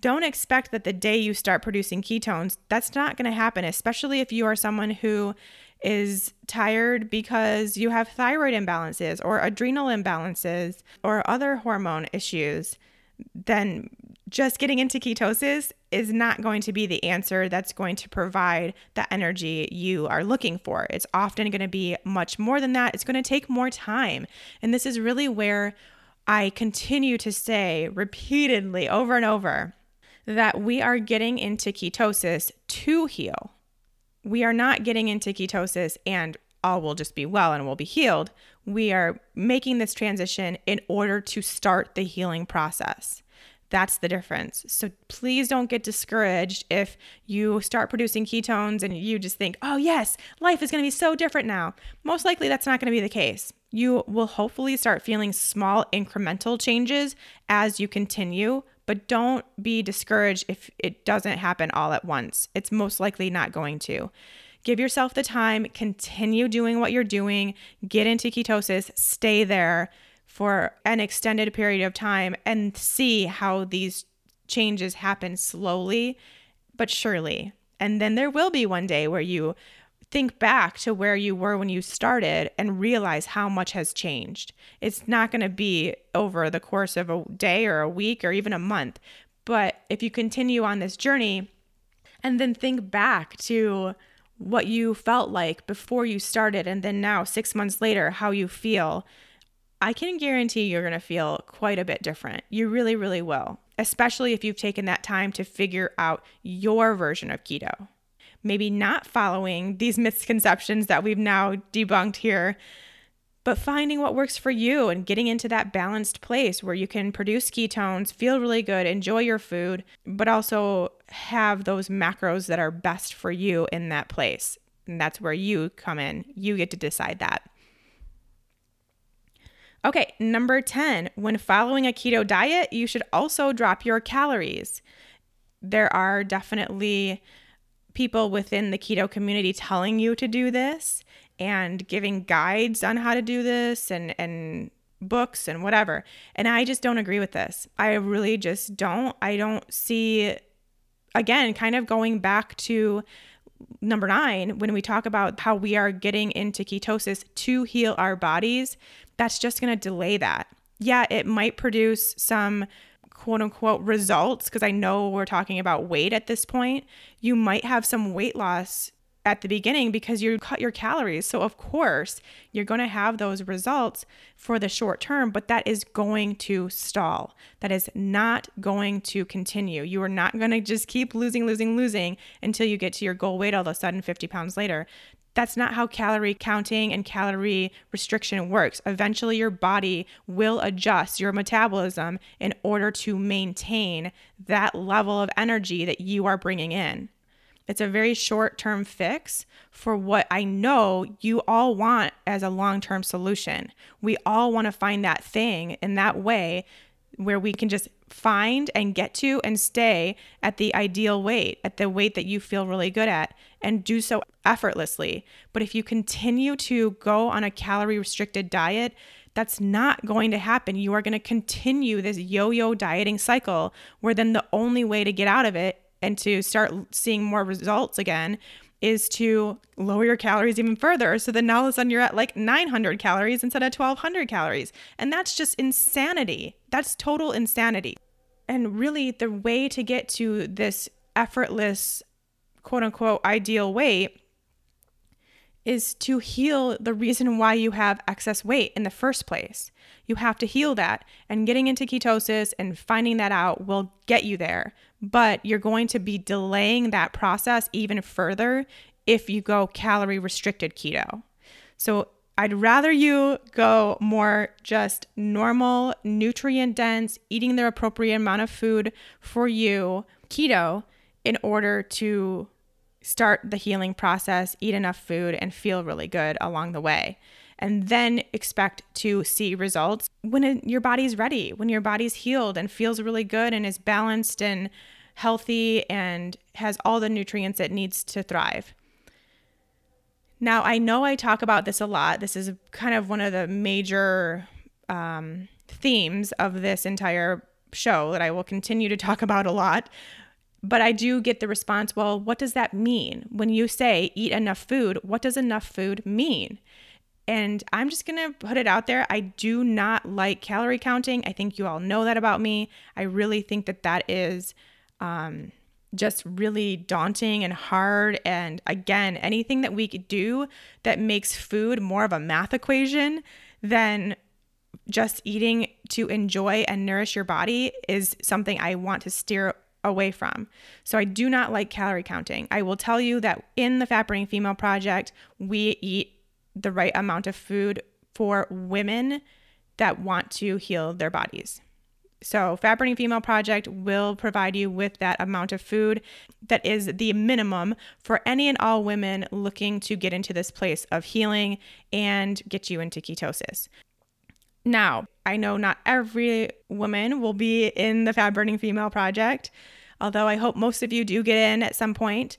Don't expect that the day you start producing ketones, that's not going to happen, especially if you are someone who is tired because you have thyroid imbalances or adrenal imbalances or other hormone issues. Then just getting into ketosis is not going to be the answer that's going to provide the energy you are looking for. It's often going to be much more than that. It's going to take more time. And this is really where I continue to say repeatedly over and over that we are getting into ketosis to heal. We are not getting into ketosis and all will just be well and we'll be healed. We are making this transition in order to start the healing process That's the difference. So please don't get discouraged if you start producing ketones and you just think, oh, yes, life is going to be so different now. Most likely that's not going to be the case. You will hopefully start feeling small incremental changes as you continue, but don't be discouraged if it doesn't happen all at once. It's most likely not going to. Give yourself the time, continue doing what you're doing, get into ketosis, stay there for an extended period of time, and see how these changes happen slowly but surely. And then there will be one day where you think back to where you were when you started and realize how much has changed. It's not going to be over the course of a day or a week or even a month. But if you continue on this journey and then think back to what you felt like before you started, and then now, six months later, how you feel, I can guarantee you're going to feel quite a bit different. You really, really will, especially if you've taken that time to figure out your version of keto. Maybe not following these misconceptions that we've now debunked here, but finding what works for you and getting into that balanced place where you can produce ketones, feel really good, enjoy your food, but also have those macros that are best for you in that place. And that's where you come in. You get to decide that. Okay, number 10, when following a keto diet, you should also drop your calories. There are definitely people within the keto community telling you to do this and giving guides on how to do this and and books and whatever. And I just don't agree with this. I really just don't. I don't see again kind of going back to number 9 when we talk about how we are getting into ketosis to heal our bodies, that's just going to delay that. Yeah, it might produce some quote unquote results because I know we're talking about weight at this point. You might have some weight loss at the beginning because you cut your calories. So, of course, you're going to have those results for the short term, but that is going to stall. That is not going to continue. You are not going to just keep losing, losing, losing until you get to your goal weight all of a sudden 50 pounds later. That's not how calorie counting and calorie restriction works. Eventually, your body will adjust your metabolism in order to maintain that level of energy that you are bringing in. It's a very short term fix for what I know you all want as a long term solution. We all want to find that thing in that way where we can just find and get to and stay at the ideal weight, at the weight that you feel really good at, and do so effortlessly. But if you continue to go on a calorie restricted diet, that's not going to happen. You are going to continue this yo yo dieting cycle where then the only way to get out of it and to start seeing more results again is to lower your calories even further. So then all of a sudden you're at like 900 calories instead of 1200 calories. And that's just insanity. That's total insanity. And really, the way to get to this effortless, quote unquote, ideal weight is to heal the reason why you have excess weight in the first place. You have to heal that. And getting into ketosis and finding that out will get you there. But you're going to be delaying that process even further if you go calorie restricted keto. So I'd rather you go more just normal, nutrient dense, eating the appropriate amount of food for you, keto, in order to start the healing process, eat enough food, and feel really good along the way. And then expect to see results when your body's ready, when your body's healed and feels really good and is balanced and healthy and has all the nutrients it needs to thrive. Now, I know I talk about this a lot. This is kind of one of the major um, themes of this entire show that I will continue to talk about a lot. But I do get the response well, what does that mean? When you say eat enough food, what does enough food mean? And I'm just going to put it out there. I do not like calorie counting. I think you all know that about me. I really think that that is um, just really daunting and hard. And again, anything that we could do that makes food more of a math equation than just eating to enjoy and nourish your body is something I want to steer away from. So I do not like calorie counting. I will tell you that in the Fat Burning Female Project, we eat the right amount of food for women that want to heal their bodies. So, Fat Burning Female Project will provide you with that amount of food that is the minimum for any and all women looking to get into this place of healing and get you into ketosis. Now, I know not every woman will be in the Fat Burning Female Project, although I hope most of you do get in at some point.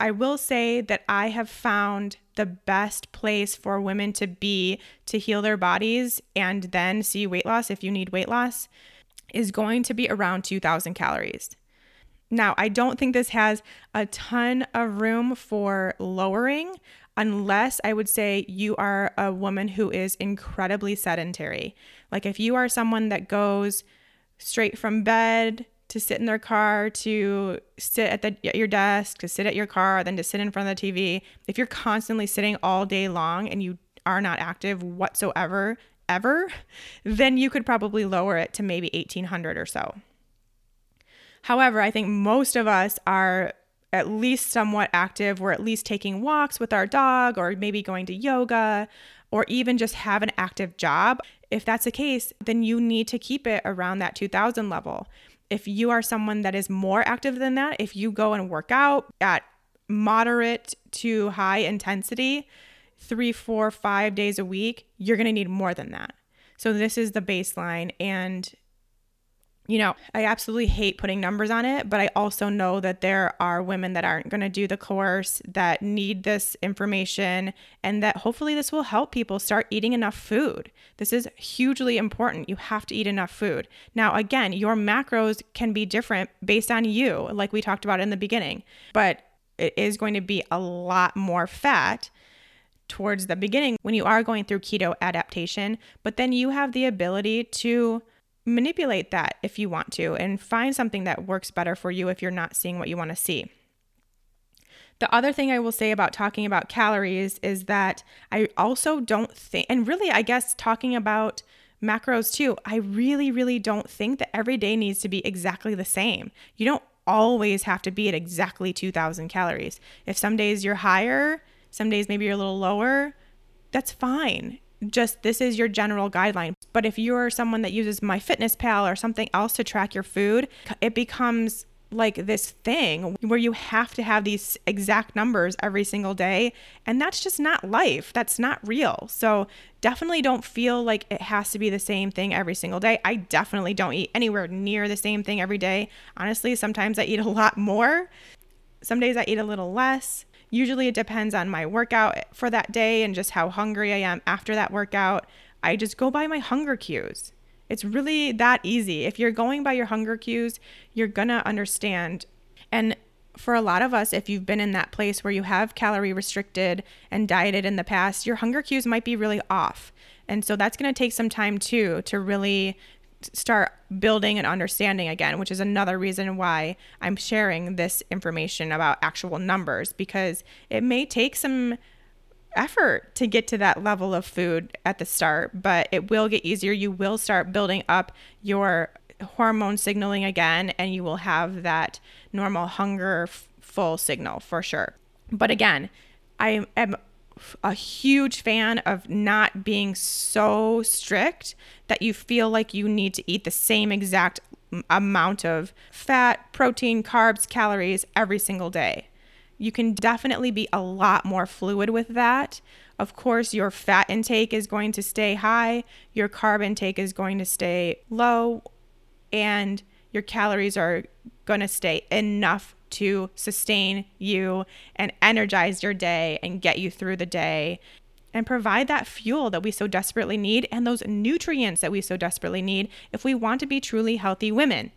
I will say that I have found the best place for women to be to heal their bodies and then see weight loss if you need weight loss is going to be around 2000 calories. Now, I don't think this has a ton of room for lowering unless I would say you are a woman who is incredibly sedentary. Like if you are someone that goes straight from bed to sit in their car, to sit at, the, at your desk, to sit at your car, then to sit in front of the TV. If you're constantly sitting all day long and you are not active whatsoever, ever, then you could probably lower it to maybe 1800 or so. However, I think most of us are at least somewhat active. We're at least taking walks with our dog, or maybe going to yoga, or even just have an active job. If that's the case, then you need to keep it around that 2000 level if you are someone that is more active than that, if you go and work out at moderate to high intensity, three, four, five days a week, you're going to need more than that. So, this is the baseline. And you know, I absolutely hate putting numbers on it, but I also know that there are women that aren't going to do the course that need this information and that hopefully this will help people start eating enough food. This is hugely important. You have to eat enough food. Now, again, your macros can be different based on you, like we talked about in the beginning, but it is going to be a lot more fat towards the beginning when you are going through keto adaptation, but then you have the ability to manipulate that if you want to and find something that works better for you if you're not seeing what you want to see. The other thing I will say about talking about calories is that I also don't think, and really, I guess talking about macros too, I really, really don't think that every day needs to be exactly the same. You don't always have to be at exactly 2000 calories. If some days you're higher, some days maybe you're a little lower, that's fine just this is your general guideline. But if you're someone that uses MyFitnessPal or something else to track your food, it becomes like this thing where you have to have these exact numbers every single day. And that's just not life. That's not real. So definitely don't feel like it has to be the same thing every single day. I definitely don't eat anywhere near the same thing every day. Honestly, sometimes I eat a lot more. Some days I eat a little less. Usually it depends on my workout for that day and just how hungry I am after that workout. I just go by my hunger cues. It's really that easy. If you're going by your hunger cues, you're going to understand. And for a lot of us, if you've been in that place where you have calorie restricted and dieted in the past, your hunger cues might be really off. And so that's going to take some time too to really start building an understanding again, which is another reason why I'm sharing this information about actual numbers because it may take some effort to get to that level of food at the start, but it will get easier. You will start building up your hormone signaling again, and you will have that normal hunger full signal for sure. But again, I am a huge fan of not being so strict that you feel like you need to eat the same exact amount of fat, protein, carbs, calories every single day. You can definitely be a lot more fluid with that. Of course, your fat intake is going to stay high, your carb intake is going to stay low, and your calories are going to stay enough to sustain you and energize your day and get you through the day and provide that fuel that we so desperately need and those nutrients that we so desperately need if we want to be truly healthy women.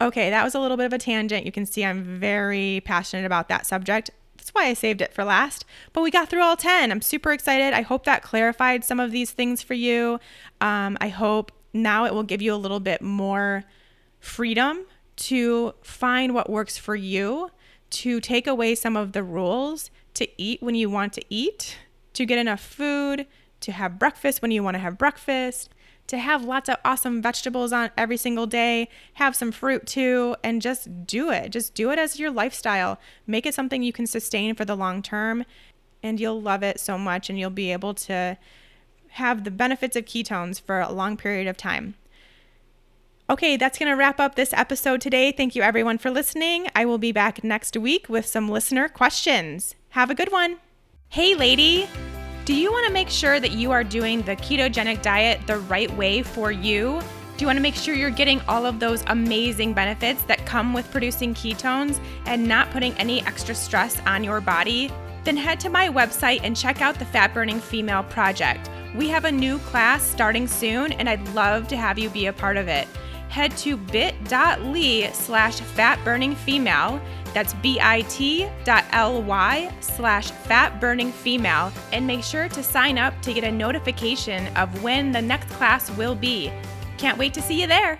Okay, that was a little bit of a tangent. You can see I'm very passionate about that subject. That's why I saved it for last. But we got through all 10. I'm super excited. I hope that clarified some of these things for you. Um, I hope now it will give you a little bit more freedom to find what works for you, to take away some of the rules, to eat when you want to eat, to get enough food, to have breakfast when you want to have breakfast, to have lots of awesome vegetables on every single day, have some fruit too, and just do it. Just do it as your lifestyle. Make it something you can sustain for the long term, and you'll love it so much, and you'll be able to have the benefits of ketones for a long period of time. Okay, that's going to wrap up this episode today. Thank you everyone for listening. I will be back next week with some listener questions. Have a good one. Hey, lady, do you want to make sure that you are doing the ketogenic diet the right way for you? Do you want to make sure you're getting all of those amazing benefits that come with producing ketones and not putting any extra stress on your body? Then head to my website and check out the Fat Burning Female Project. We have a new class starting soon, and I'd love to have you be a part of it head to bit.ly slash fatburningfemale. That's bit.ly slash fatburningfemale. And make sure to sign up to get a notification of when the next class will be. Can't wait to see you there.